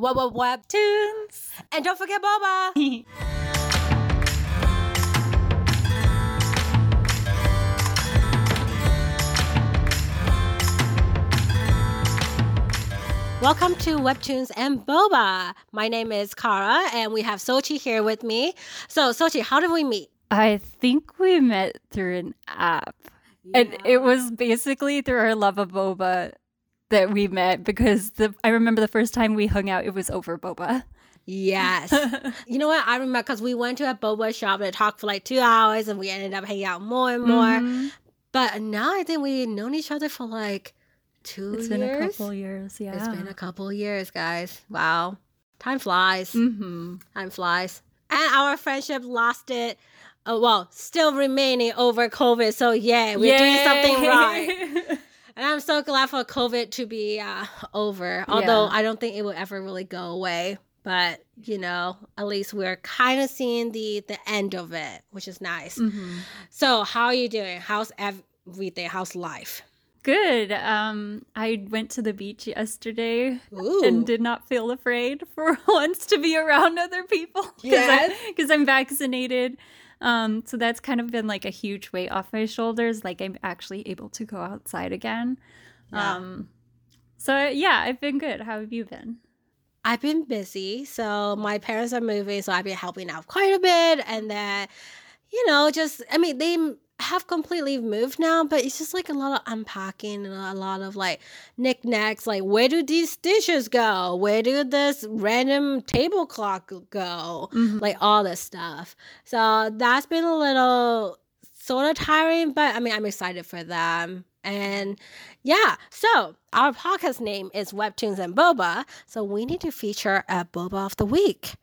Web Web Web Tunes. And don't forget Boba. Welcome to Webtoons and Boba. My name is Kara, and we have Sochi here with me. So, Sochi, how did we meet? I think we met through an app. Yeah. And it was basically through our love of boba that we met because the I remember the first time we hung out, it was over boba. Yes. you know what? I remember because we went to a boba shop and talked for like two hours and we ended up hanging out more and more. Mm-hmm. But now I think we've known each other for like two it's years. been a couple years, yeah. It's been a couple years, guys. Wow. Time flies. Mm-hmm. Time flies. And our friendship lasted, uh, well, still remaining over COVID. So, yeah, we're Yay. doing something right. and I'm so glad for COVID to be uh, over. Although yeah. I don't think it will ever really go away. But you know, at least we're kind of seeing the the end of it, which is nice. Mm-hmm. So, how are you doing? How's everything? How's life? Good. Um, I went to the beach yesterday Ooh. and did not feel afraid for once to be around other people because yes. I'm vaccinated. Um, so that's kind of been like a huge weight off my shoulders. Like I'm actually able to go outside again. Yeah. Um, so yeah, I've been good. How have you been? I've been busy. So my parents are moving, so I've been helping out quite a bit, and then you know, just I mean, they have completely moved now, but it's just like a lot of unpacking and a lot of like knickknacks. Like, where do these dishes go? Where do this random table clock go? Mm-hmm. Like, all this stuff. So, that's been a little sort of tiring, but I mean, I'm excited for them. And yeah, so our podcast name is Webtoons and Boba. So, we need to feature a Boba of the Week.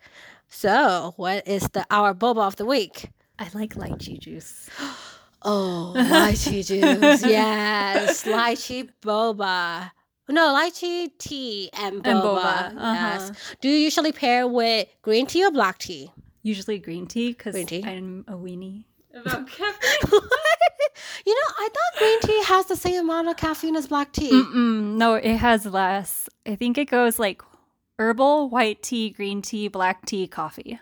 So, what is the our Boba of the Week? I like lychee juice. Oh, lychee juice. yes. Lychee boba. No, lychee tea and boba. And boba. Uh-huh. Yes. Do you usually pair with green tea or black tea? Usually green tea because I'm a weenie about caffeine. you know, I thought green tea has the same amount of caffeine as black tea. Mm-mm, no, it has less. I think it goes like herbal, white tea, green tea, black tea, coffee.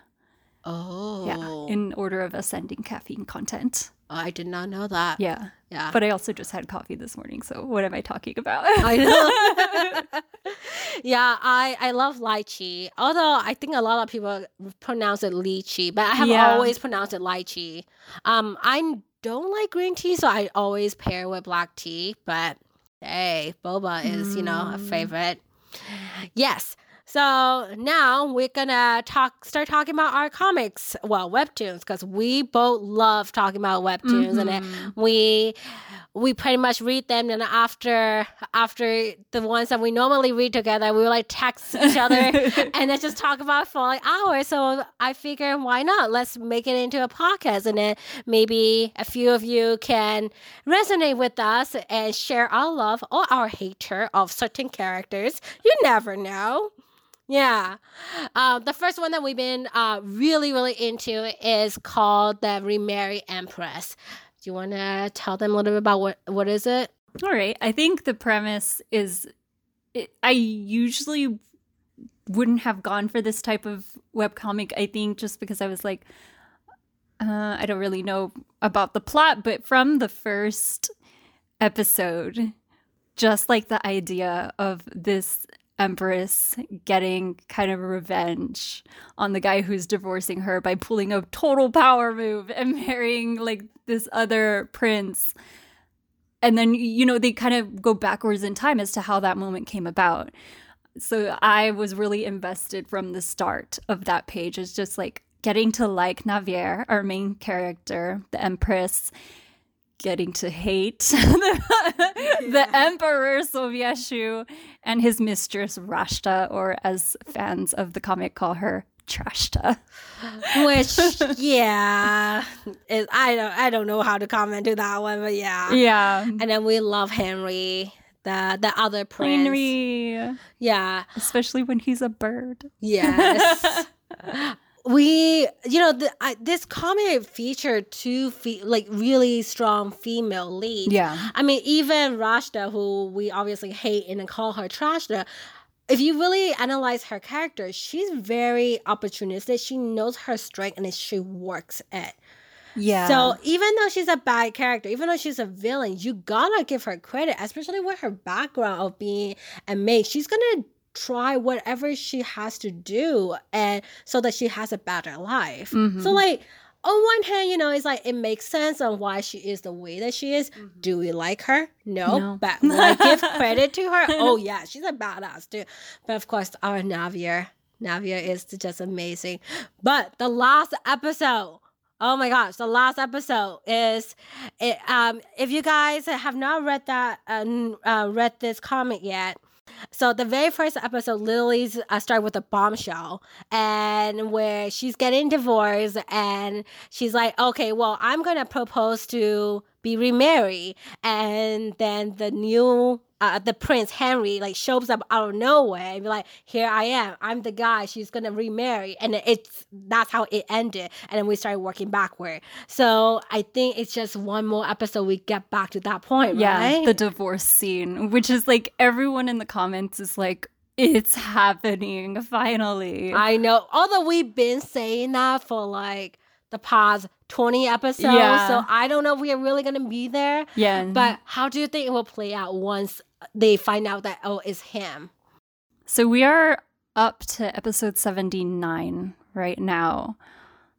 Oh. Yeah, in order of ascending caffeine content. I did not know that. Yeah. Yeah. But I also just had coffee this morning, so what am I talking about? I know. yeah, I I love lychee. Although I think a lot of people pronounce it lychee, but I have yeah. always pronounced it lychee. Um, I don't like green tea, so I always pair with black tea. But hey, boba is mm. you know a mm. favorite. Yes. So now we're gonna talk, start talking about our comics, well, webtoons, because we both love talking about webtoons, mm-hmm. and we we pretty much read them. And after after the ones that we normally read together, we will like text each other and then just talk about for like hours. So I figure, why not? Let's make it into a podcast, and then maybe a few of you can resonate with us and share our love or our hatred of certain characters. You never know. Yeah. Uh, the first one that we've been uh, really, really into is called the Remarried Empress. Do you want to tell them a little bit about what what is it? All right. I think the premise is it, I usually wouldn't have gone for this type of webcomic. I think just because I was like, uh, I don't really know about the plot, but from the first episode, just like the idea of this Empress getting kind of revenge on the guy who's divorcing her by pulling a total power move and marrying like this other prince. And then, you know, they kind of go backwards in time as to how that moment came about. So I was really invested from the start of that page. It's just like getting to like Navier, our main character, the Empress, getting to hate the, the Emperor Sovieshu and his mistress Rashta, or as fans of the comic call her, Trashta. Which, yeah, is, I don't, I don't know how to comment to that one, but yeah, yeah. And then we love Henry, the the other prince. Henry, yeah, especially when he's a bird. Yes. we you know the, uh, this comic featured two fe- like really strong female leads yeah i mean even rashta who we obviously hate and call her trashta if you really analyze her character, she's very opportunistic. She knows her strength and she works it. Yeah. So even though she's a bad character, even though she's a villain, you gotta give her credit, especially with her background of being a maid. She's gonna try whatever she has to do and so that she has a better life. Mhm. So like on one hand, you know, it's like it makes sense on why she is the way that she is. Do we like her? No. No. But will I give credit to her? Oh yeah, she's a badass too. But of course, our Navier, Navier is just amazing. But the last episode. Oh my gosh, the last episode is it um if you guys have not read that uh, n- uh read this comment yet, so the very first episode Lily's uh, start with a bombshell. And where she's getting divorced and she's like, okay, well, I'm gonna propose to be remarried, and then the new. Uh, the prince Henry like shows up out of nowhere and be like, "Here I am. I'm the guy she's gonna remarry," and it's that's how it ended. And then we started working backward. So I think it's just one more episode. We get back to that point, yeah, right? the divorce scene, which is like everyone in the comments is like, it's happening finally. I know. Although we've been saying that for like the past 20 episodes. Yeah. So I don't know if we are really going to be there. yeah, But how do you think it will play out once they find out that, oh, it's him? So we are up to episode 79 right now.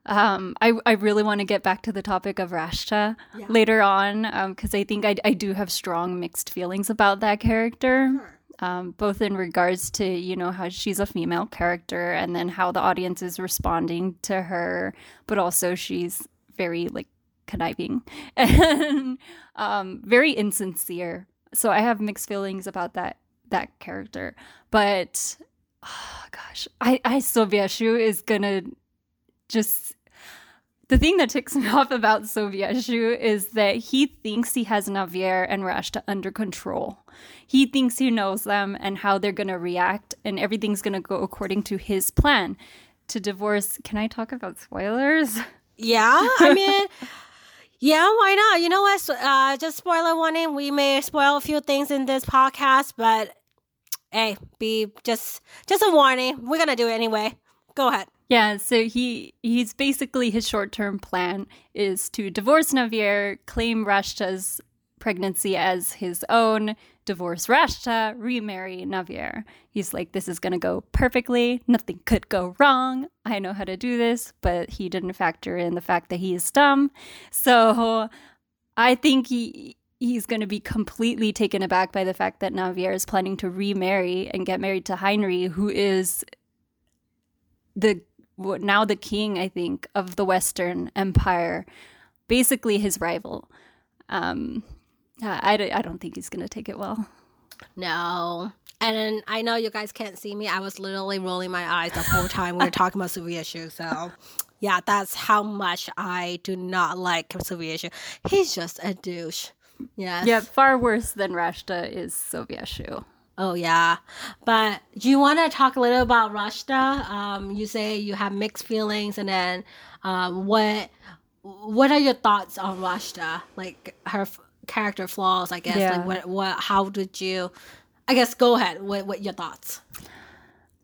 Um, I, I really want to get back to the topic of Rashta Yeah. later on because I think I, I do have strong mixed feelings about that character, um, both in regards to, you know, how she's a female character and then how the audience is responding to her, but also she's very like conniving and um, very insincere. So I have mixed feelings about that that character. But oh gosh, I I Sovieshu is gonna just the thing that ticks me off about Sylvia is that he thinks he has Navier and Rashta under control. He thinks he knows them and how they're gonna react, and everything's gonna go according to his plan. To divorce, can I talk about spoilers? Yeah. I mean, yeah, why not? You know what? Uh, just spoiler warning. We may spoil a few things in this podcast, but hey, be just just a warning. We're going to do it anyway. Go ahead. Yeah, so he he's basically his short term plan is to divorce Navier, claim Rashta's pregnancy as his own, divorce Rashta, remarry Navier. He's like, this is gonna go perfectly. Nothing could go wrong. I know how to do this, but he didn't factor in the fact that he is dumb. So I think he he's going to be completely taken aback by the fact that Navier is planning to remarry and get married to Heinrich, who is the now the king, I think, of the Western Empire, basically his rival. Um, I, I, don't- think he's going to take it well. No. And I know you guys can't see me. I was literally rolling my eyes the whole time we were talking about Sovieshu. So, yeah, that's how much I do not like Sovieshu. He's just a douche. Yes. Yeah, far worse than Rashta is Sovieshu. Oh yeah, but do you want to talk a little about Rashta? Um, you say you have mixed feelings, and then um, what what are your thoughts on Rashta? Like her f- character flaws, I guess. Yeah. Like what what how did you? I guess go ahead. What what your thoughts?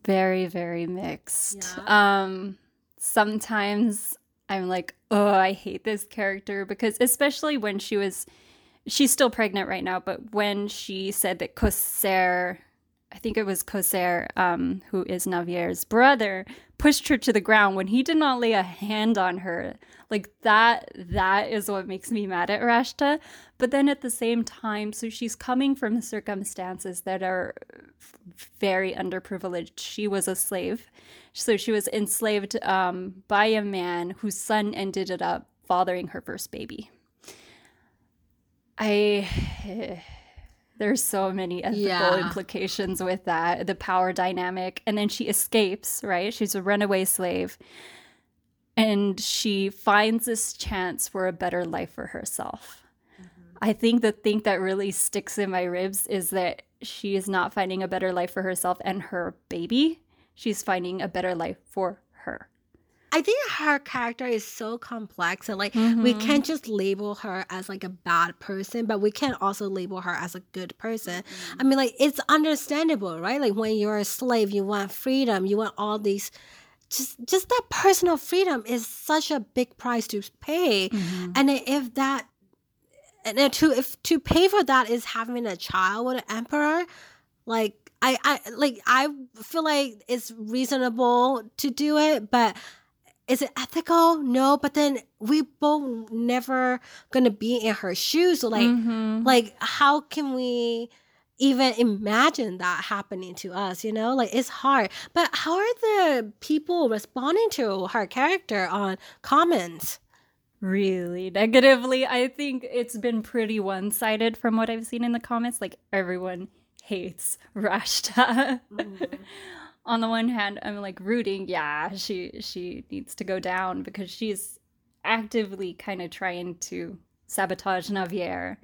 Very, very mixed. Um, sometimes I'm like, oh, I hate this character because, especially when she was, she's still pregnant right now, but when she said that Koshar, I think it was Koshar, um, who is Navier's brother, pushed her to the ground when he did not lay a hand on her. Like that, that is what makes me mad at Rashta. But then at the same time, so she's coming from circumstances that are very underprivileged. She was a slave. So she was enslaved um, by a man whose son ended up fathering her first baby. I. There's so many ethical Yeah. implications with that, the power dynamic. And then she escapes, right? She's a runaway slave. And she finds this chance for a better life for herself. Mm-hmm. I think the thing that really sticks in my ribs is that she is not finding a better life for herself and her baby. She's finding a better life for her. I think her character is so complex and like mm-hmm. we can't just label her as like a bad person, but we can also label her as a good person. Mm-hmm. I mean, like it's understandable, right? Like when you're a slave, you want freedom, you want all these just just that personal freedom is such a big price to pay. Mm-hmm. And if that and to if to pay for that is having a child with an emperor, like I, I like I feel like it's reasonable to do it, but is it ethical? No, but then we both never gonna be in her shoes. So like mm-hmm. like how can we even imagine that happening to us, you know? Like it's hard. But how are the people responding to her character on comments? Really negatively. I think it's been pretty one sided from what I've seen in the comments. Like everyone hates Rashta. Mm. On the one hand, I'm like rooting, yeah, she she needs to go down because she's actively kind of trying to sabotage Navier,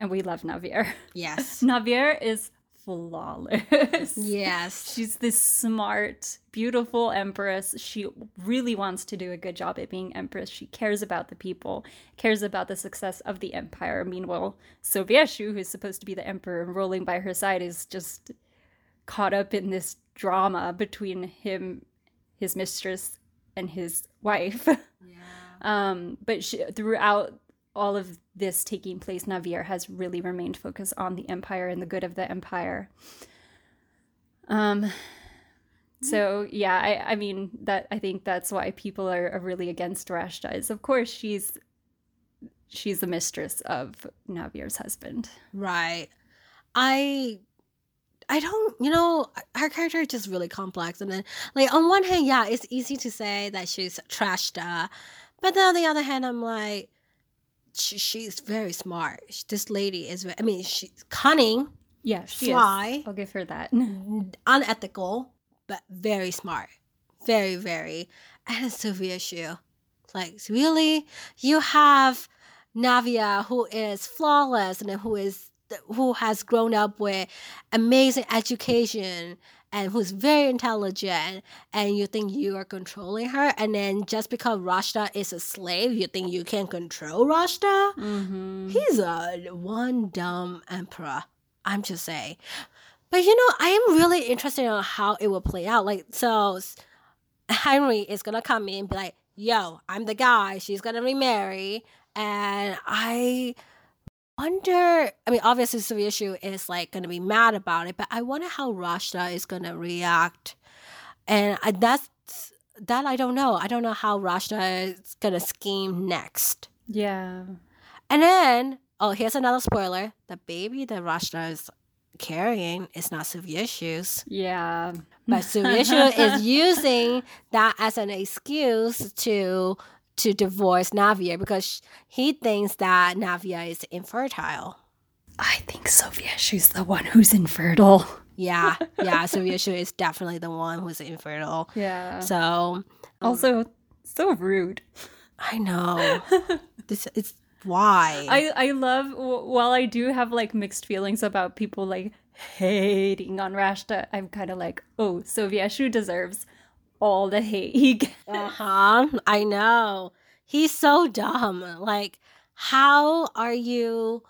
and we love Navier. Yes. Navier is flawless. Yes. She's this smart, beautiful empress. She really wants to do a good job at being empress. She cares about the people, cares about the success of the empire. Meanwhile, Sovieshu, who's supposed to be the emperor and rolling by her side, is just caught up in this drama between him, his mistress, and his wife. Yeah. um, but she, throughout all of this taking place, Navier has really remained focused on the empire and the good of the empire. Um, so yeah, I, I mean that I think that's why people are, are really against Rashta. Is of course she's she's the mistress of Navier's husband. Right. I I don't, you know, her character is just really complex. And then, like, on one hand, yeah, it's easy to say that she's trashed, but then on the other hand, I'm like, she, she's very smart. This lady is, I mean, she's cunning. Yeah, she fly. Is. I'll give her that. unethical, but very smart. Very, very. And Sovieshu. Like, really? You have Navier, who is flawless and who is who has grown up with amazing education and who's very intelligent and you think you are controlling her and then just because Rashta is a slave you think you can control Rashta mm-hmm. he's a one dumb emperor I'm just saying. But you know I am really interested in how it will play out. Like so Henry is gonna come in and be like yo I'm the guy she's gonna remarry and I wonder i mean obviously Sovieshu is like going to be mad about it but i wonder how rashta is going to react. And I, that's that i don't know. I don't know how rashta is going to scheme next. Yeah. And then oh here's another spoiler. The baby that rashta is carrying is not Sovieshu's yeah. But Sovieshu is using that as an excuse to to divorce Navier because he thinks that Navier is infertile. I think Sovieshu's the one who's infertile. Yeah, yeah, Sovieshu is definitely the one who's infertile. Yeah. So um, also so rude. I know. this it's why. I I love while I do have like mixed feelings about people like hating on Rashta, I'm kind of like, oh, Sovieshu deserves all the hate he gets. Uh huh. I know. He's so dumb. Like, how are you?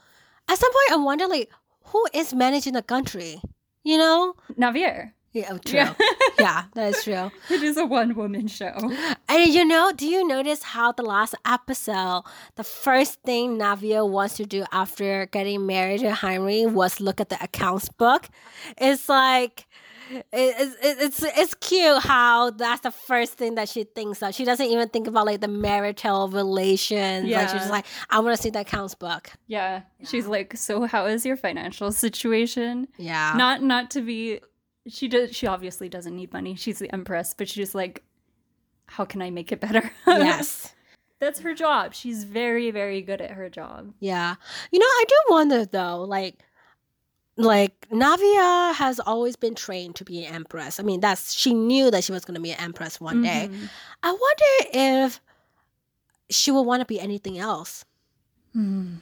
At some point, I wonder, like, who is managing the country? You know? Navier. Yeah, oh, true. Yeah. yeah, that is true. It is a one woman show. And you know, do you notice how the last episode, the first thing Navier wants to do after getting married to Henry was look at the accounts book? It's like, it's, it's it's cute how that's the first thing that she thinks of. She doesn't even think about like the marital relations. Yeah. Like she's just like, I want to see that accounts book. Yeah. yeah. She's like, so how is your financial situation? Yeah. Not not to be. She does. She obviously doesn't need money. She's the empress, but she's just like, how can I make it better? yes. That's her job. She's very, very good at her job. Yeah. You know, I do wonder though, like like Navier has always been trained to be an empress. I mean, that's she knew that she was going to be an empress one mm-hmm. day. I wonder if she will want to be anything else. Mm.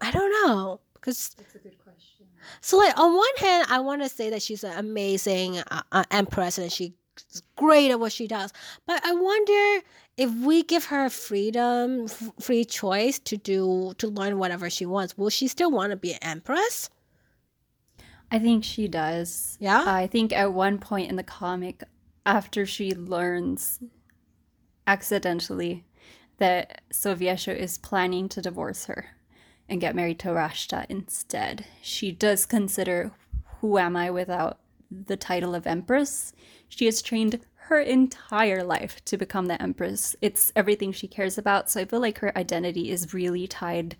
I don't know because that's a good question. So, like on one hand, I want to say that she's an amazing uh, uh, empress and she great at what she does. But I wonder if we give her freedom, f- free choice to do to learn whatever she wants, will she still want to be an empress? I think she does. Yeah. I think at one point in the comic, after she learns accidentally that Sovieshu is planning to divorce her and get married to Rashta instead, she does consider who am I without the title of Empress? She has trained her entire life to become the Empress. It's everything she cares about. So I feel like her identity is really tied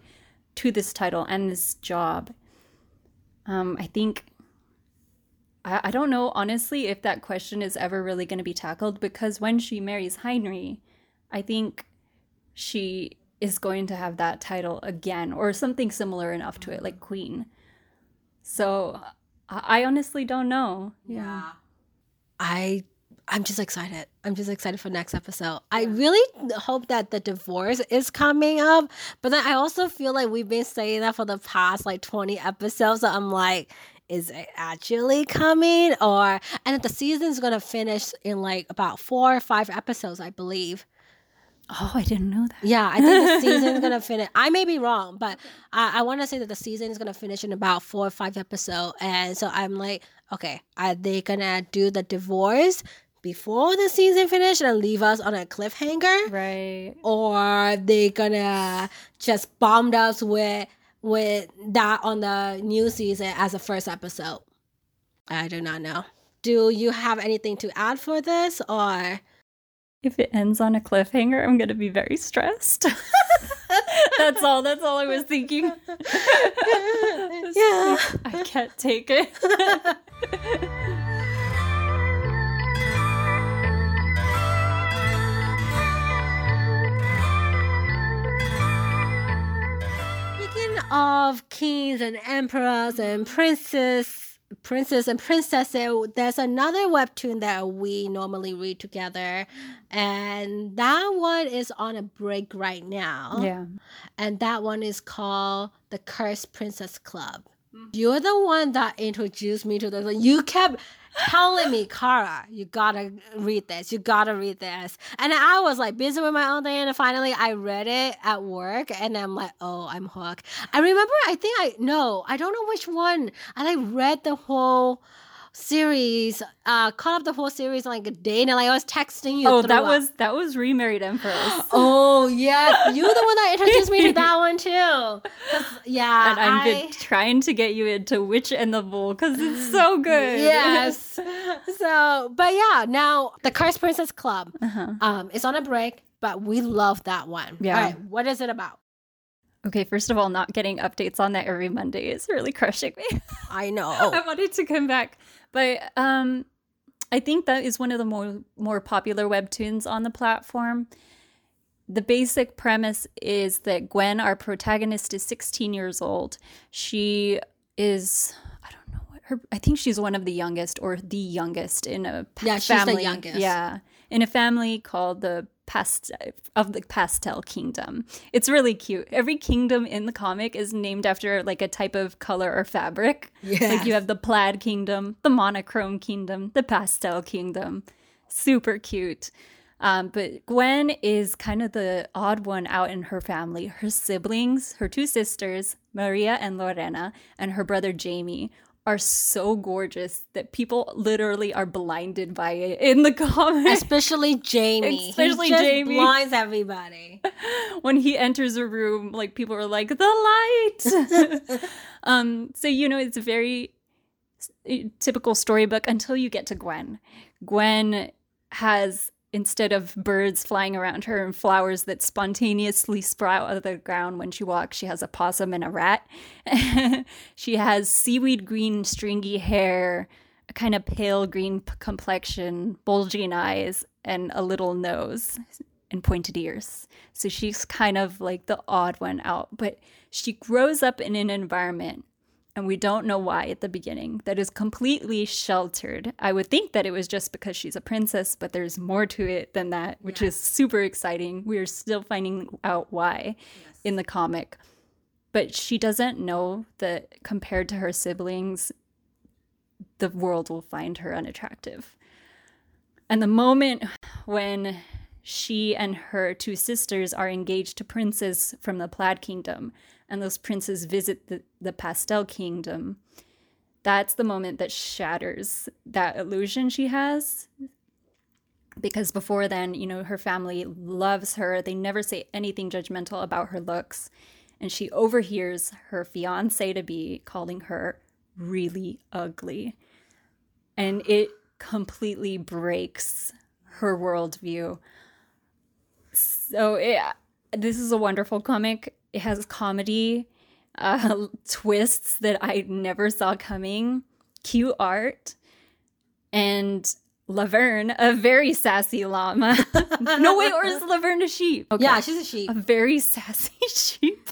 to this title and this job. Um, I think I, I don't know honestly if that question is ever really going to be tackled because when she marries Heinrich, I think she is going to have that title again or something similar enough to it, like Queen. So I, I honestly don't know. Yeah. I I'm just excited. I'm just excited for next episode. I really hope that the divorce is coming up, but then I also feel like we've been saying that for the past like 20 episodes. So I'm like, is it actually coming? Or and the season's gonna finish in like about four or five episodes, I believe. Oh, I didn't know that. Yeah, I think the season's gonna finish. I may be wrong, but I, I want to say that the season is gonna finish in about four or five episodes, and so I'm like, okay, are they gonna do the divorce before the season finish and leave us on a cliffhanger, Right. or they gonna just bomb us with with that on the new season as a first episode? I do not know. Do you have anything to add for this, or? If it ends on a cliffhanger, I'm gonna be very stressed. that's all. That's all I was thinking. Yeah. I can't take it. Of kings and emperors and princes, princes and princesses, there's another webtoon that we normally read together, and that one is on a break right now. yeah. and that one is called the Cursed Princess Club. Mm-hmm. You're the one that introduced me to this. You kept telling me, Kara, you gotta read this. You gotta read this. And I was like busy with my own thing, and finally I read it at work, and I'm like, oh, I'm hooked. I remember, I think I no, I don't know which one. And I read the whole series, uh, caught up the whole series in like a day, and like I was texting you. Oh, that was that was remarried empress. Oh yeah, you the one that introduced me to that one too. Yeah, and I've I- been trying to get you into Witch and the Bull because it's so good. yes. So, but yeah, now the Cursed Princess Club Uh-huh. um is on a break, but we love that one. Yeah. All right, what is it about? Okay, first of all, not getting updates on that every Monday is really crushing me. I know. I wanted to come back, but um, I think that is one of the more more popular webtoons on the platform. The basic premise is that Gwen, our protagonist, is 16 years old. She is I don't know what her I think she's one of the youngest or the youngest in a pa- Yeah, she's the youngest. Yeah, in a family called the past of the pastel kingdom. It's really cute. Every kingdom in the comic is named after like a type of color or fabric. Like you have the plaid kingdom, the monochrome kingdom, the pastel kingdom. Super cute. Um, but Gwen is kind of the odd one out in her family. Her siblings, her two sisters, Maria and Lorena, and her brother Jamie, are so gorgeous that people literally are blinded by it in the comics. Especially Jamie. Especially Jamie. blinds everybody. when he enters a room, like people are like, the light. um, so you know, it's a very typical storybook until you get to Gwen. Gwen has instead of birds flying around her and flowers that spontaneously sprout out of the ground when she walks, she has a possum and a rat. she has seaweed green stringy hair, a kind of pale green p- complexion, bulging eyes, and a little nose and pointed ears. So she's kind of like the odd one out, but she grows up in an environment and we don't know why at the beginning that is completely sheltered. I would think that it was just because she's a princess, but there's more to it than that, which is super exciting. We're still finding out why in the comic. But she doesn't know that compared to her siblings, the world will find her unattractive. And the moment when she and her two sisters are engaged to princes from the Plaid Kingdom, and those princes visit the, the Pastel Kingdom, that's the moment that shatters that illusion she has. Because before then, you know, her family loves her. They never say anything judgmental about her looks. And she overhears her fiance to be calling her really ugly. And it completely breaks her worldview. So it, this is a wonderful comic. It has comedy, uh, twists that I never saw coming, cute art, and Laverne, a very sassy llama. no, wait, or is Laverne a sheep? Okay. Yeah, she's a sheep. A very sassy sheep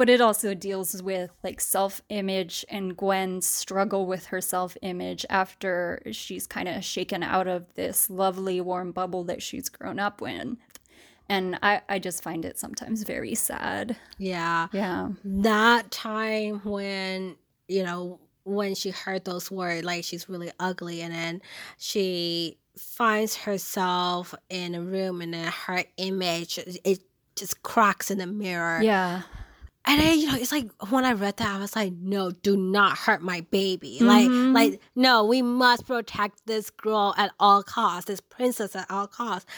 but it also deals with like self-image and Gwen's struggle with her self-image after she's kind of shaken out of this lovely warm bubble that she's grown up in. And I, I just find it sometimes very sad. Yeah. Yeah. That time when, you know, when she heard those words, like she's really ugly, and then she finds herself in a room and then her image, it just cracks in the mirror. Yeah and then you know it's like when i read that i was like no do not hurt my baby mm-hmm. like like no we must protect this girl at all costs this princess at all costs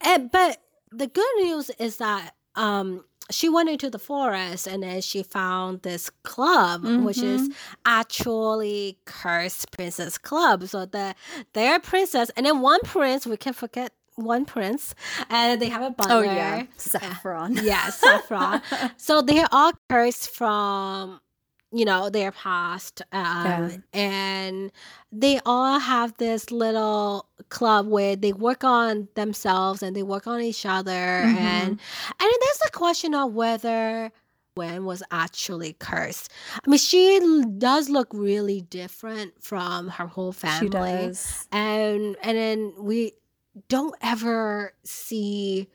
and but the good news is that um she went into the forest and then she found this club mm-hmm. which is mm-hmm. actually cursed princess club so the their princess and then one prince we can't forget one prince and they have a butler. Oh yeah, Saffron. yeah, Saffron. so they're all cursed from you know their past um, yeah. and they all have this little club where they work on themselves and they work on each other mm-hmm. and and there's a question of whether Gwen was actually cursed. I mean, she does look really different from her whole family. And and then we don't ever see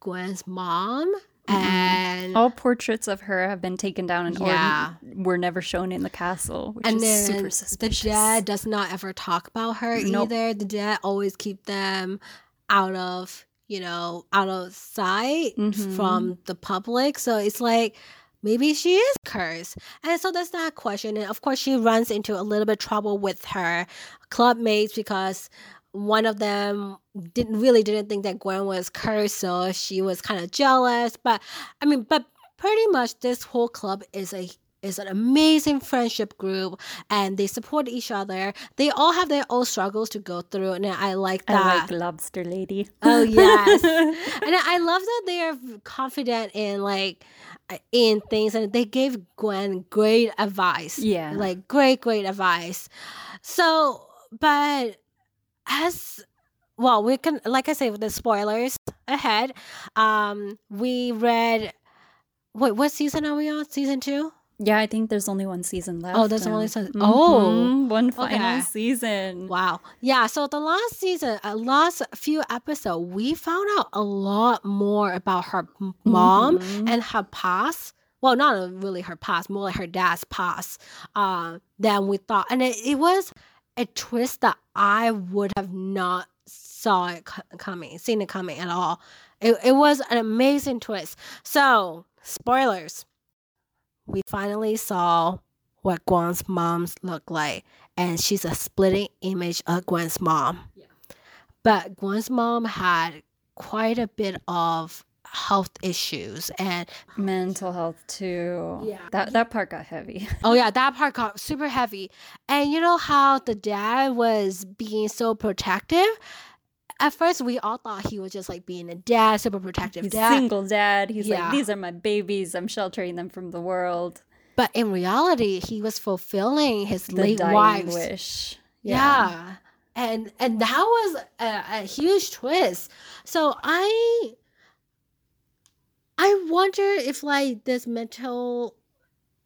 Gwen's mom. And all portraits of her have been taken down and yeah. were never shown in the castle, which and is super suspicious. The dad does not ever talk about her nope. either. The dad always keep them out of, you know, out of sight mm-hmm. from the public. So it's like maybe she is cursed. And so that's that question. And of course, she runs into a little bit trouble with her club mates because one of them didn't really didn't think that Gwen was cursed, so she was kind of jealous. But I mean, but pretty much this whole club is a is an amazing friendship group and they support each other. They all have their own struggles to go through and I like that. I like Lobster Lady. Oh yes. and I love that they're confident in like in things and they gave Gwen great advice. Yeah. Like great, great advice. So but as well, we can like I say with the spoilers ahead. Um, we read. Wait, what season are we on? Season two. Yeah, I think there's only one season left. Oh, there's only season. Mm-hmm. Oh, one final okay. season. Wow. Yeah. So the last season, uh, last few episodes, we found out a lot more about her mom mm-hmm. and her past. Well, not really her past, more like her dad's past, uh, than we thought. And it, it was a twist that I would have not saw it coming, seen it coming at all. It, it was an amazing twist. So, spoilers. We finally saw what Gwen's moms look like, and she's a splitting image of Gwen's mom. Yeah. But Gwen's mom had quite a bit of health issues and mental health too. Yeah. That that part got heavy. oh yeah, that part got super heavy. And you know how the dad was being so protective? At first we all thought he was just like being a dad, super protective He's dad. Single dad. He's yeah. like, these are my babies. I'm sheltering them from the world. But in reality, he was fulfilling his the late wife's wish. Yeah. yeah. And and that was a, a huge twist. So I I wonder if like this mental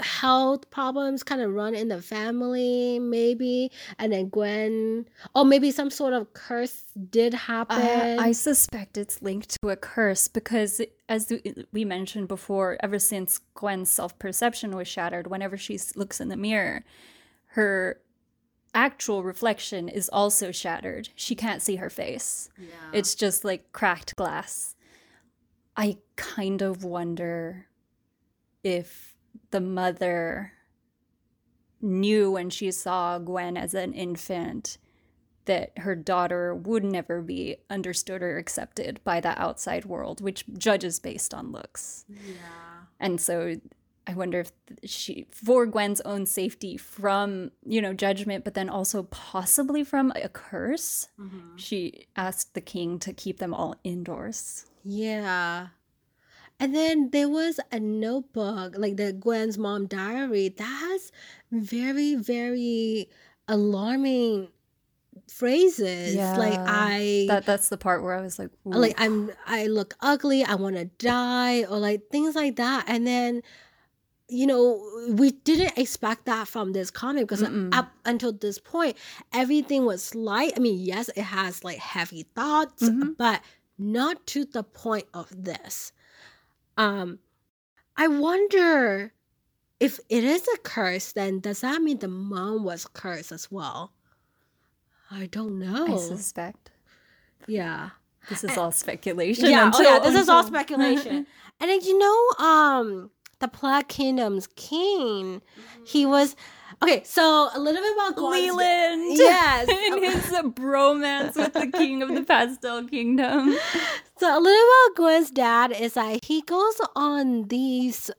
health problems kind of run in the family maybe and then gwen or maybe some sort of curse did happen uh, i suspect it's linked to a curse because as we mentioned before ever since gwen's self-perception was shattered whenever she looks in the mirror her actual reflection is also shattered. She can't see her face. Yeah. It's just like cracked glass. I kind of wonder if the mother knew when she saw Gwen as an infant that her daughter would never be understood or accepted by the outside world, which judges based on looks. Yeah. And so I wonder if she, for Gwen's own safety from, you know, judgment, but then also possibly from a curse, mm-hmm. she asked the king to keep them all indoors. Yeah. And then there was a notebook, like the Gwen's mom diary, that has very, very alarming phrases yeah. like i that that's the part where i was like Ooh. like i'm i look ugly i want to die or like things like that and then you know we didn't expect that from this comic because Mm-mm. up until this point everything was light i mean yes it has like heavy thoughts mm-hmm. but not to the point of this um i wonder if it is a curse then does that mean the mom was cursed as well I don't know. I suspect. Yeah. This is all speculation. Yeah, until, oh yeah, this until... is all speculation. and then you know, um, the Plaid Kingdom's king, mm-hmm. he was okay. So a little bit about Leland, yes, and his bromance with the king of the Pastel Kingdom. So a little about Gwen's dad is that he goes on these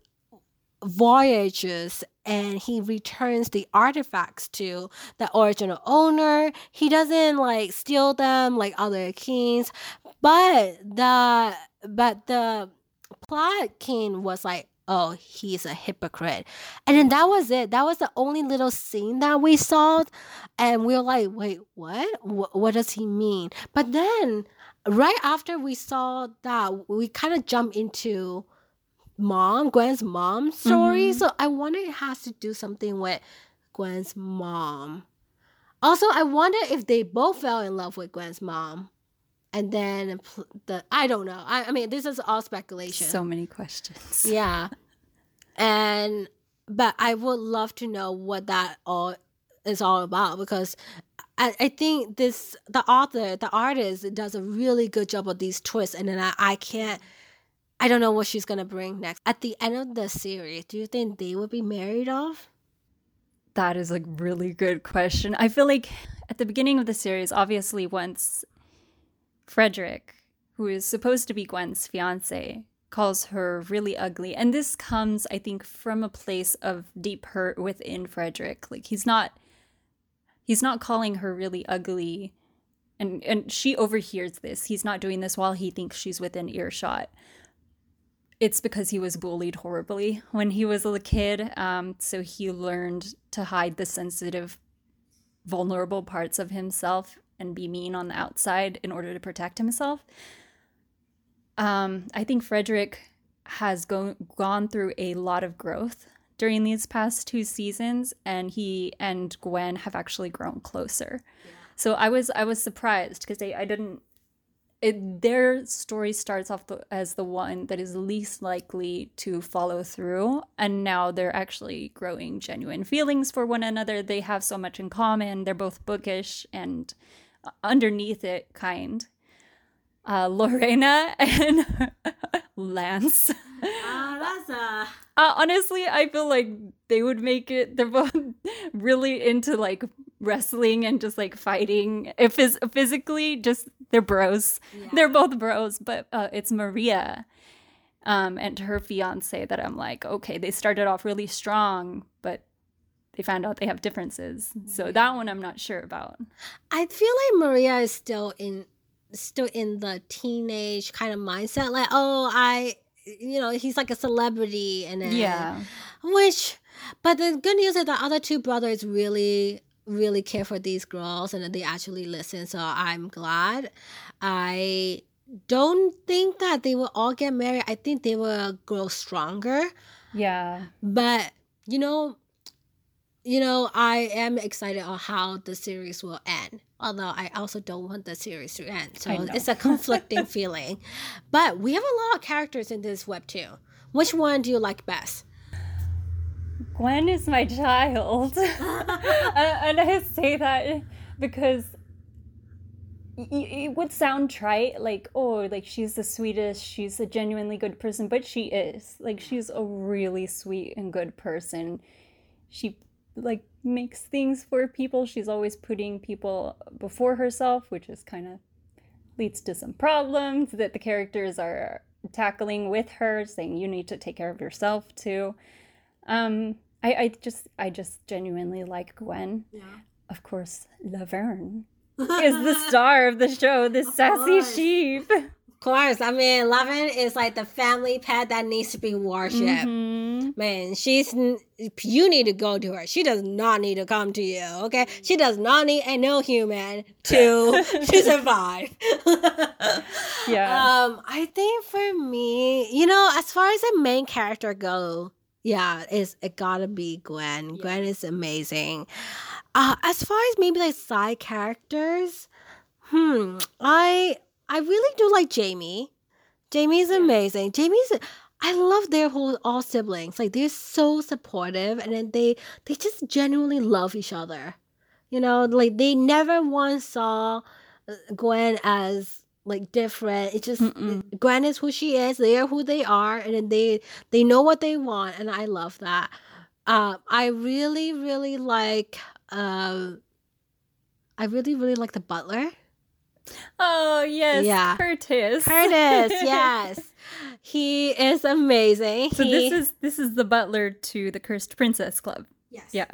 voyages and he returns the artifacts to the original owner. He doesn't like steal them like other kings, but the but the plot king was like, oh, he's a hypocrite. And then that was it. That was the only little scene that we saw. And we were like, wait, what? What, what does he mean? But then right after we saw that, we kind of jump into mom, Gwen's mom story. Mm-hmm. So I wonder it has to do something with Gwen's mom. Also, I wonder if they both fell in love with Gwen's mom. And then the I don't know. I, I mean, this is all speculation. So many questions. Yeah. And but I would love to know what that all is all about because I, I think this the author, the artist does a really good job of these twists and then I, I can't I don't know what she's gonna bring next. At the end of the series, do you think they will be married off? That is a really good question. I feel like at the beginning of the series, obviously, once Frederick, who is supposed to be Gwen's fiance, calls her really ugly, and this comes, I think, from a place of deep hurt within Frederick. Like he's not, he's not calling her really ugly, and and she overhears this. He's not doing this while he thinks she's within earshot it's because he was bullied horribly when he was a kid. Um, so he learned to hide the sensitive, vulnerable parts of himself and be mean on the outside in order to protect himself. Um, I think Frederick has go- gone through a lot of growth during these past two seasons, and he and Gwen have actually grown closer. Yeah. So I was I was surprised because I, I didn't it, their story starts off the, as the one that is least likely to follow through and now they're actually growing genuine feelings for one another they have so much in common they're both bookish and underneath it kind uh, lorena and lance uh, that's a uh, honestly, I feel like they would make it. They're both really into like wrestling and just like fighting. If is physically, just they're bros. Yeah. They're both bros. But uh, it's Maria, um, and her fiance that I'm like, okay, they started off really strong, but they found out they have differences. So that one I'm not sure about. I feel like Maria is still in still in the teenage kind of mindset like oh i you know, he's like a celebrity and then, yeah, which, but the good news is the other two brothers really really care for these girls and they actually listen so i'm glad. I don't think that they will all get married. I think they will grow stronger. Yeah. But you know you know i am excited on how the series will end although I also don't want the series to end. So it's a conflicting feeling. But we have a lot of characters in this web too. Which one do you like best? Gwen is my child. and I say that because it would sound trite like oh like she's the sweetest she's a genuinely good person but she is like she's a really sweet and good person she like makes things for people. She's always putting people before herself which is kind of leads to some problems that the characters are tackling with her saying you need to take care of yourself too. Um i i just i just genuinely like gwen. Yeah. Of course laverne is the star of the show, the sassy sheep. Of course. I mean, Laverne is like the family pet that needs to be worshipped. Mm-hmm. Man, she's, you need to go to her. She does not need to come to you, okay? She does not need a no human to, to survive. yeah. Um, I think for me, you know, as far as the main character go, yeah, it's it gotta be Gwen. Yeah. Gwen is amazing. Uh, as far as maybe like side characters, hmm, I I really do like Jamie. Jamie's amazing. Jamie's I love their whole all siblings. Like they're so supportive and then they they just genuinely love each other. You know, like they never once saw uh, Gwen as like different. It just Mm-mm. Gwen is who she is. They are who they are, and then they they know what they want, and I love that. Uh, I really really like um, I really, really like the butler. Oh yes, yeah, Curtis. Curtis, yes, he is amazing. So he... this is this is the butler to the Cursed Princess Club. Yes. Yeah.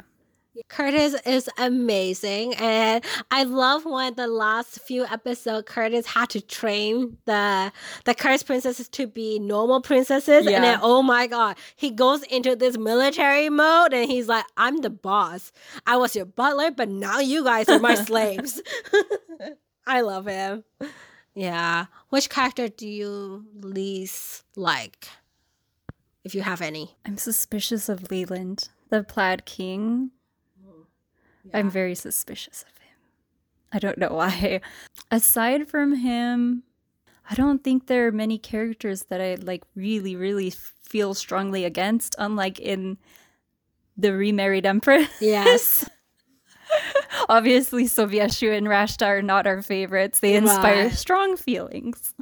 Curtis is amazing, and I love when the last few episodes Curtis had to train the the cursed princesses to be normal princesses, yeah. and then oh my god, he goes into this military mode, and he's like, "I'm the boss. I was your butler, but now you guys are my slaves." I love him. Yeah, which character do you least like, if you have any? I'm suspicious of Leland, the Plaid King. Yeah. I'm very suspicious of him. I don't know why. Aside from him, I don't think there are many characters that I like really, really feel strongly against, unlike in The Remarried Empress. Yes. Obviously, Sovieshu and Rashta are not our favorites. They inspire right. strong feelings.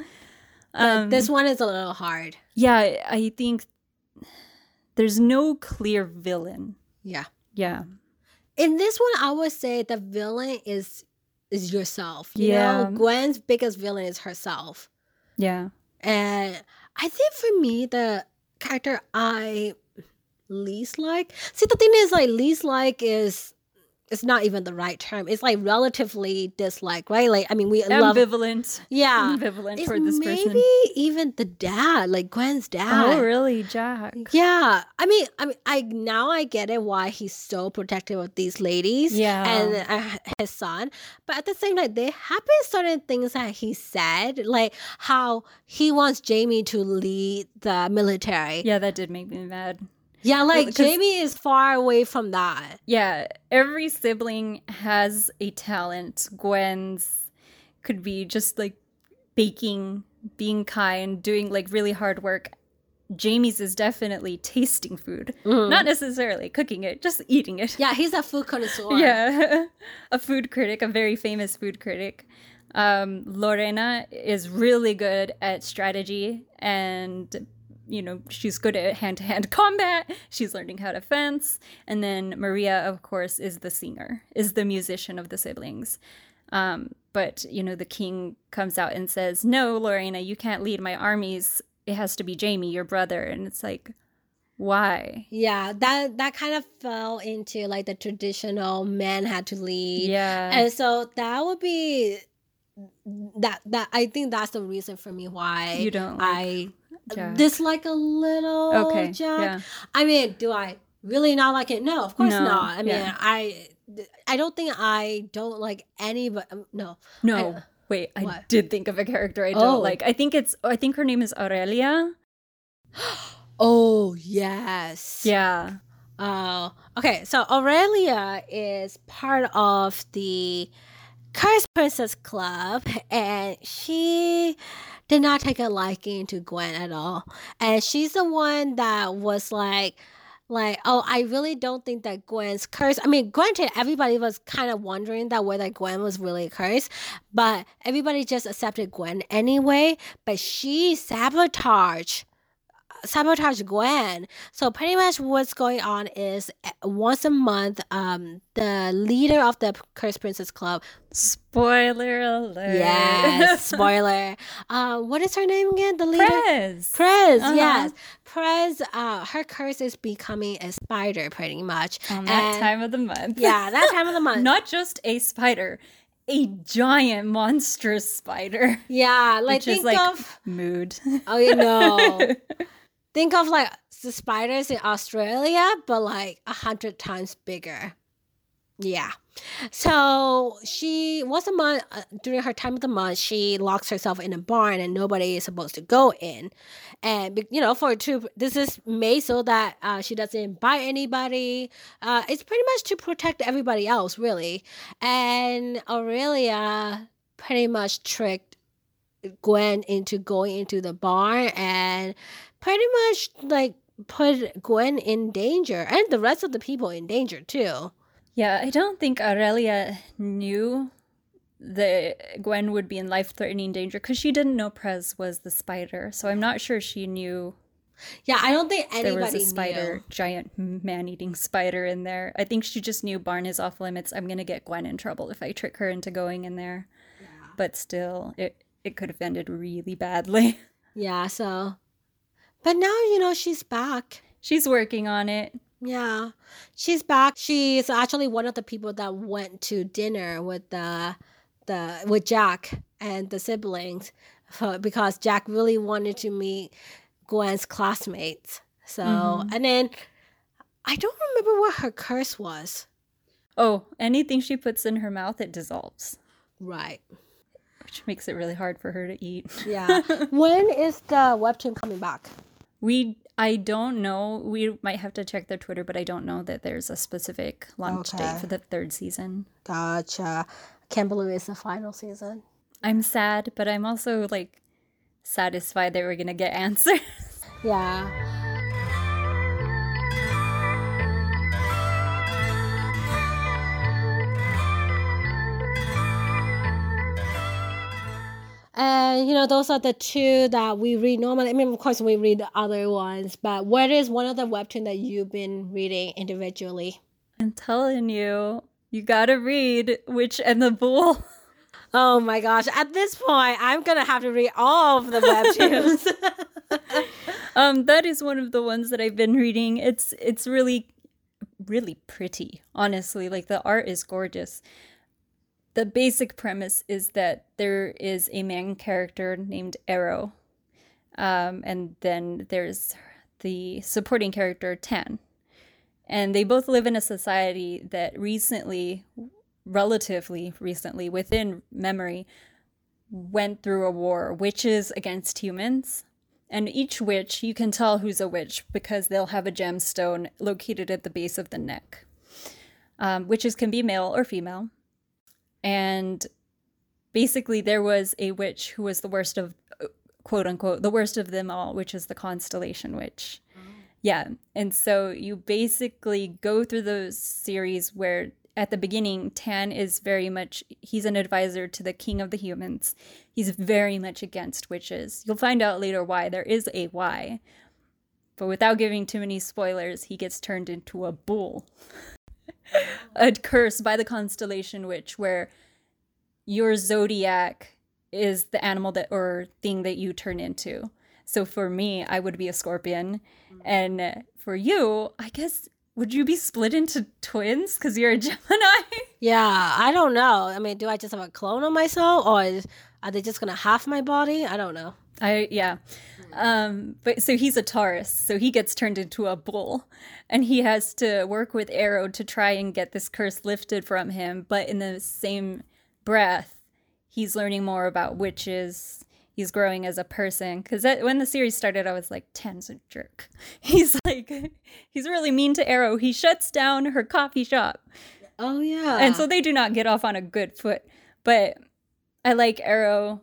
Um, this one is a little hard. Yeah, I think there's no clear villain. Yeah. Yeah in this one, I would say the villain is is yourself. You yeah. know, Gwen's biggest villain is herself. Yeah. And I think for me, the character I least like. See, the thing is, like, least like is it's not even the right term. It's like relatively dislike, right? Like I mean, we ambivalent. Love, yeah, ambivalent it's toward this maybe person. Maybe even the dad, like Gwen's dad. Oh, really, Jack? Yeah. I mean, I mean, I now I get it why he's so protective of these ladies. Yeah, and uh, his son. But at the same time, there have been certain things that he said, like how he wants Jamie to lead the military. Yeah, that did make me mad. Yeah, like Jamie is far away from that. Yeah, every sibling has a talent. Gwen's could be just like baking, being kind, doing like really hard work. Jamie's is definitely tasting food, mm-hmm. not necessarily cooking it, just eating it. Yeah, he's a food connoisseur. yeah, a food critic, a very famous food critic. Um, Lorena is really good at strategy and you know, she's good at hand to hand combat. She's learning how to fence. And then Maria, of course, is the singer, is the musician of the siblings. Um, but, you know, the king comes out and says, No, Lorena, you can't lead my armies. It has to be Jamie, your brother. And it's like, why? Yeah, that that kind of fell into like the traditional man had to lead. Yeah. And so that would be that that I think that's the reason for me why you don't like I Jack. dislike a little okay, Jack. Yeah. I mean, do I really not like it? No, of course no, not. I mean, yeah. I I don't think I don't like any, but um, no, no. I, Wait, what? I did think of a character I don't oh. like. I think it's I think her name is Aurelia. oh yes. Yeah. Oh, okay. So Aurelia is part of the Cursed Princess Club, and she did not take a liking to Gwen at all. And she's the one that was like, like, oh, I really don't think that Gwen's cursed. I mean, granted, everybody was kind of wondering that whether Gwen was really cursed, but everybody just accepted Gwen anyway. But she sabotaged sabotage Gwen. So pretty much what's going on is eh, once a month, um, the leader of the Cursed Princess Club. Spoiler alert! Yes, spoiler. uh, what is her name again? The leader. Prez. Prez. Uh-huh. Yes, Prez. Uh, her curse is becoming a spider, pretty much. On that and, time of the month. yeah, that time of the month. Not just a spider a giant monstrous spider. Yeah, like think like of mood. Oh, you know. Think of like the spiders in Australia, but like a hundred times bigger. Yeah. So she was a month uh, during her time of the month. She locks herself in a barn, and nobody is supposed to go in. And you know, for two, this is made so that uh, she doesn't bite anybody. Uh, it's pretty much to protect everybody else, really. And Aurelia pretty much tricked Gwen into going into the barn and pretty much like put Gwen in danger and the rest of the people in danger too. Yeah, I don't think Aurelia knew that Gwen would be in life threatening danger because she didn't know Prez was the spider. So I'm not sure she knew. Yeah, I don't think anybody there was a spider, knew. giant man-eating spider in there. I think she just knew barn is off limits. I'm gonna get Gwen in trouble if I trick her into going in there. Yeah. But still, it it could have ended really badly. Yeah, so but now, you know, she's back. She's working on it. Yeah. She's back. She's actually one of the people that went to dinner with the the with Jack and the siblings because Jack really wanted to meet Gwen's classmates. So, mm-hmm. and then I don't remember what her curse was. Oh, anything she puts in her mouth it dissolves. Right. Which makes it really hard for her to eat. yeah. when is the webtoon coming back? We I don't know. We might have to check their Twitter, but I don't know that there's a specific launch okay. date for the third season. Gotcha. I can't believe it's the final season. I'm sad, but I'm also like satisfied that we're gonna get answers. Yeah. And you know, those are the two that we read normally. I mean, of course, we read the other ones, but what is one of the webtoon that you've been reading individually? I'm telling you, you gotta read Witch and the Bull. Oh my gosh! At this point, I'm gonna have to read all of the webtoons. um, that is one of the ones that I've been reading. It's it's really, really pretty. Honestly, like the art is gorgeous the basic premise is that there is a main character named Arrow, um, and then there's the supporting character Tan, and they both live in a society that recently, relatively recently, within memory, went through a war, witches against humans. And each witch, you can tell who's a witch because they'll have a gemstone located at the base of the neck. Um, witches can be male or female and basically there was a witch who was the worst of quote unquote the worst of them all which is the constellation witch. Oh. yeah. And so you basically go through those series where at the beginning tan is very much he's an advisor to the king of the humans. He's very much against witches. You'll find out later why. There is a why. But without giving too many spoilers he gets turned into a bull a curse by the constellation witch where your zodiac is the animal that or thing that you turn into. So for me, I would be a scorpion. Mm-hmm. And for you, I guess would you be split into twins because you're a Gemini? Yeah, I don't know. I mean, do I just have a clone of myself, or is, are they just gonna half my body? I don't know. I yeah. Um, but so he's a Taurus, so he gets turned into a bull, and he has to work with Arrow to try and get this curse lifted from him. But in the same breath, he's learning more about witches. He's growing as a person. Because when the series started, I was like, Tan's a jerk. He's like, he's really mean to Arrow. He shuts down her coffee shop. Oh yeah. And so they do not get off on a good foot. But I like Arrow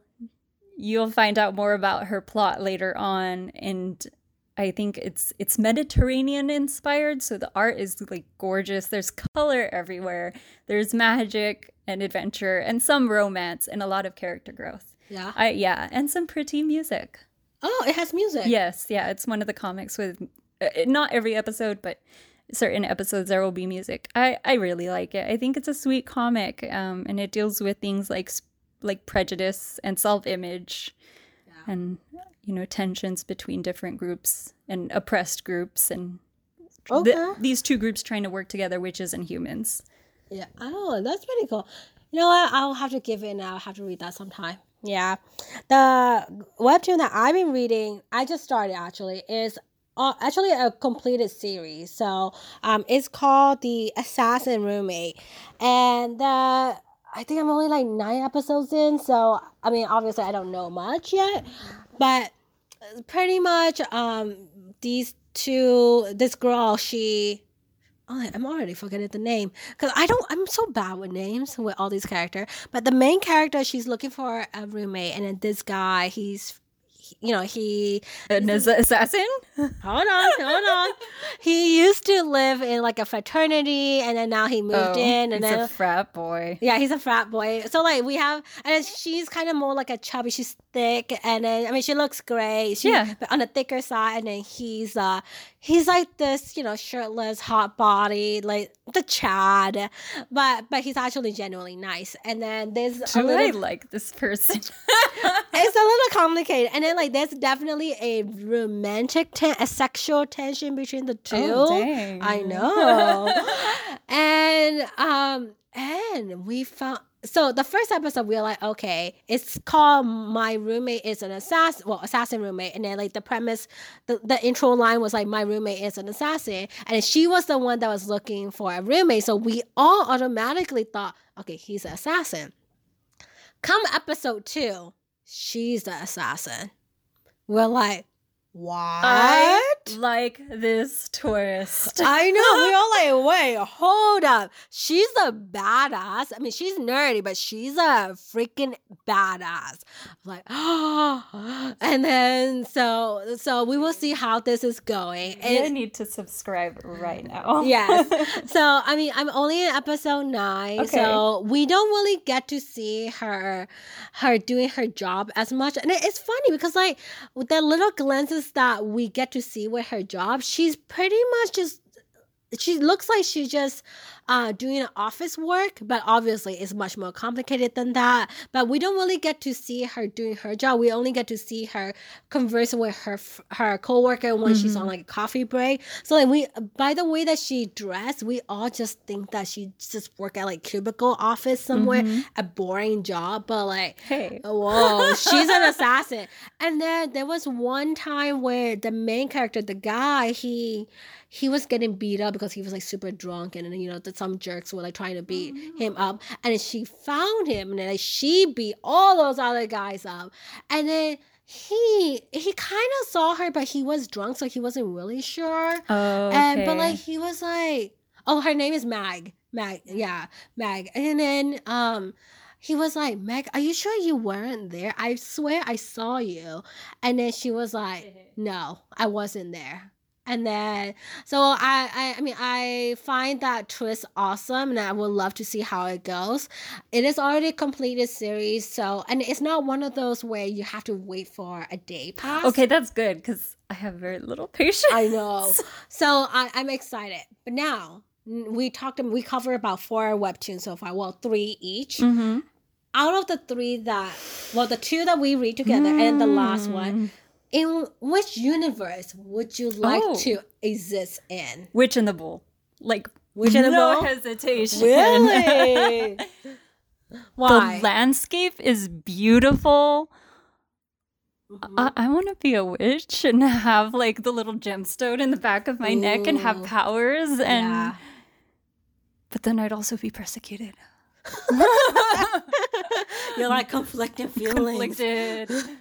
you'll find out more about her plot later on and I think it's it's Mediterranean inspired, so the art is like gorgeous. There's color everywhere. There's magic and adventure and some romance and a lot of character growth. Yeah. I yeah, and some pretty music. Oh, it has music. Yes, yeah, it's one of the comics with uh, not every episode, but certain episodes there will be music. I I really like it. I think it's a sweet comic, um, and it deals with things like like prejudice and self image, yeah. and you know tensions between different groups and oppressed groups, and okay. th- these two groups trying to work together, witches and humans. Yeah. Oh, that's pretty cool. You know what? I'll have to give in. I'll have to read that sometime. Yeah. The webtoon that I've been reading, I just started actually, is uh, actually a completed series. So um, it's called The Assassin Roommate. And uh, I think I'm only like nine episodes in. So, I mean, obviously, I don't know much yet. But pretty much um, these two, this girl, she Oh, I'm already forgetting the name because I don't. I'm so bad with names with all these characters. But the main character, she's looking for a roommate, and then this guy, he's you know, he an assassin. Hold on, hold on. He used to live in like a fraternity, and then now he moved oh, in, and then a frat boy. Yeah, he's a frat boy. So like we have, and she's kind of more like a chubby. She's thick, and then I mean she looks great. She, yeah, but on the thicker side, and then he's uh he's like this, you know, shirtless, hot body, like the Chad, but but he's actually genuinely nice. And then there's Do a little, I like this person? it's a little complicated, and then like there's definitely a romantic, ten- a sexual tension between the two. Oh, dang. I know, and um, and we found so the first episode we are like okay it's called my roommate is an assassin well assassin roommate. And then like the premise the, the intro line was like my roommate is an assassin. And she was the one that was looking for a roommate. So we all automatically thought okay he's an assassin. Come episode two she's the assassin. We're like what? I like this twist. I know. We all like, wait, hold up. She's a badass. I mean, she's nerdy, but she's a freaking badass. Like, oh. and then so so we will see how this is going. And I need to subscribe right now. yes. So I mean, I'm only in episode nine, okay. so we don't really get to see her her doing her job as much. And it's funny because like with the little glimpses that we get to see with her job, she's pretty much just she looks like she just uh, doing office work, but obviously it's much more complicated than that. But we don't really get to see her doing her job. We only get to see her conversing with her her coworker when mm-hmm. she's on like a coffee break. So like we, by the way that she dressed, we all just think that she just work at like cubicle office somewhere, mm-hmm. a boring job. But like, hey, whoa, she's an assassin. And then there was one time where the main character, the guy, he he was getting beat up because he was like super drunk and you know that some jerks were like trying to beat oh, him up. And then she found him and then like, she beat all those other guys up. And then he he kind of saw her but he was drunk so he wasn't really sure. Oh, okay. and but like he was like oh her name is mag. Mag yeah mag. And then um he was like, Meg, are you sure you weren't there? I swear I saw you. And then she was like, No, I wasn't there and then so I, I i mean i find that twist awesome and i would love to see how it goes. It is already a completed series so and it's not one of those where you have to wait for a day pass. Okay that's good because i have very little patience. I know. So I, i'm excited. But now we talked we covered about four webtoons so far well three each. Mm-hmm. out of the three that well the two that we read together mm. and the last one mm in which universe would you like oh. to exist in? Witch in the Bull. Like Witch in the no Bull? hesitation. Really? Why? The landscape is beautiful. Mm-hmm. I, I want to be a witch and have like the little gemstone in the back of my Ooh. neck and have powers and yeah. but then I'd also be persecuted. You're like conflicted feelings. Conflicted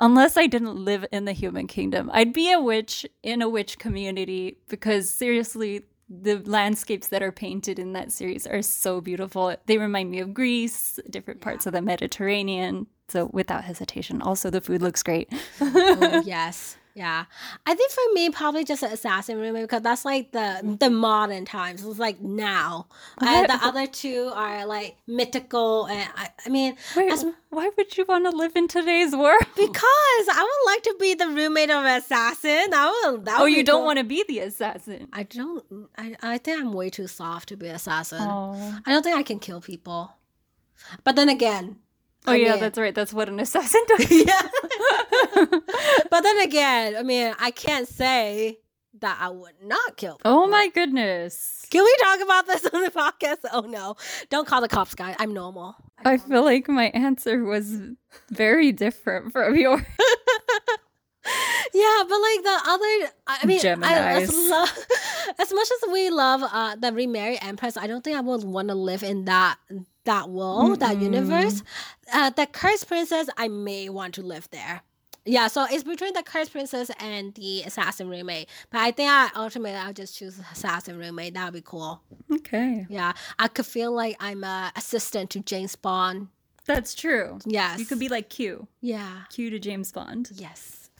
unless I didn't live in the human kingdom. I'd be a witch in a witch community because seriously, the landscapes that are painted in that series are so beautiful. They remind me of Greece, different parts yeah. of the Mediterranean. So without hesitation. Also the food looks great. oh, yes. Yeah, I think for me, probably just an assassin roommate because that's like the the modern times. It's like now. Uh, the other two are like mythical, and I, I mean, Wait, as- why would you want to live in today's world? because I would like to be the roommate of an assassin. I would. That oh, would you don't cool. want to be the assassin. I don't. I, I think I'm way too soft to be an assassin. Oh, I don't think I can kill people. But then again. Oh I yeah, mean- that's right. That's what an assassin does. yeah. but then again, I mean, I can't say that I would not kill. People. oh my goodness. Can we talk about this on the podcast? Oh no! Don't call the cops, guys. I'm normal. I feel like my answer was very different from yours. Yeah, but like the other, I mean, I, as, lo- as much as we love uh, the remarried empress, I don't think I would want to live in that that world, that Mm-mm. universe. Uh, the cursed princess, I may want to live there. Yeah, so it's between the cursed princess and the assassin roommate. But I think I ultimately I'll just choose assassin roommate. That'd be cool. Okay, Yeah, I could feel like I'm a assistant to James Bond. that's true. Yes, You could be like Q, Yeah. Q to James Bond. Yes.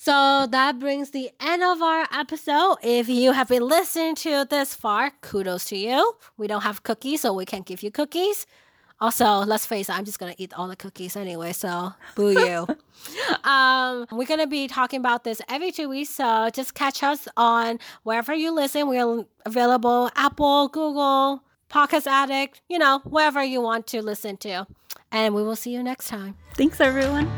So that brings the end of our episode. If you have been listening to this far, kudos to you. We don't have cookies, so we can't give you cookies. Also, let's face it, I'm just gonna eat all the cookies anyway, so boo you. um, we're gonna be talking about this every two weeks, so just catch us on wherever you listen. We're available Apple, Google, Podcast Addict, you know, wherever you want to listen to. And we will see you next time. Thanks, everyone.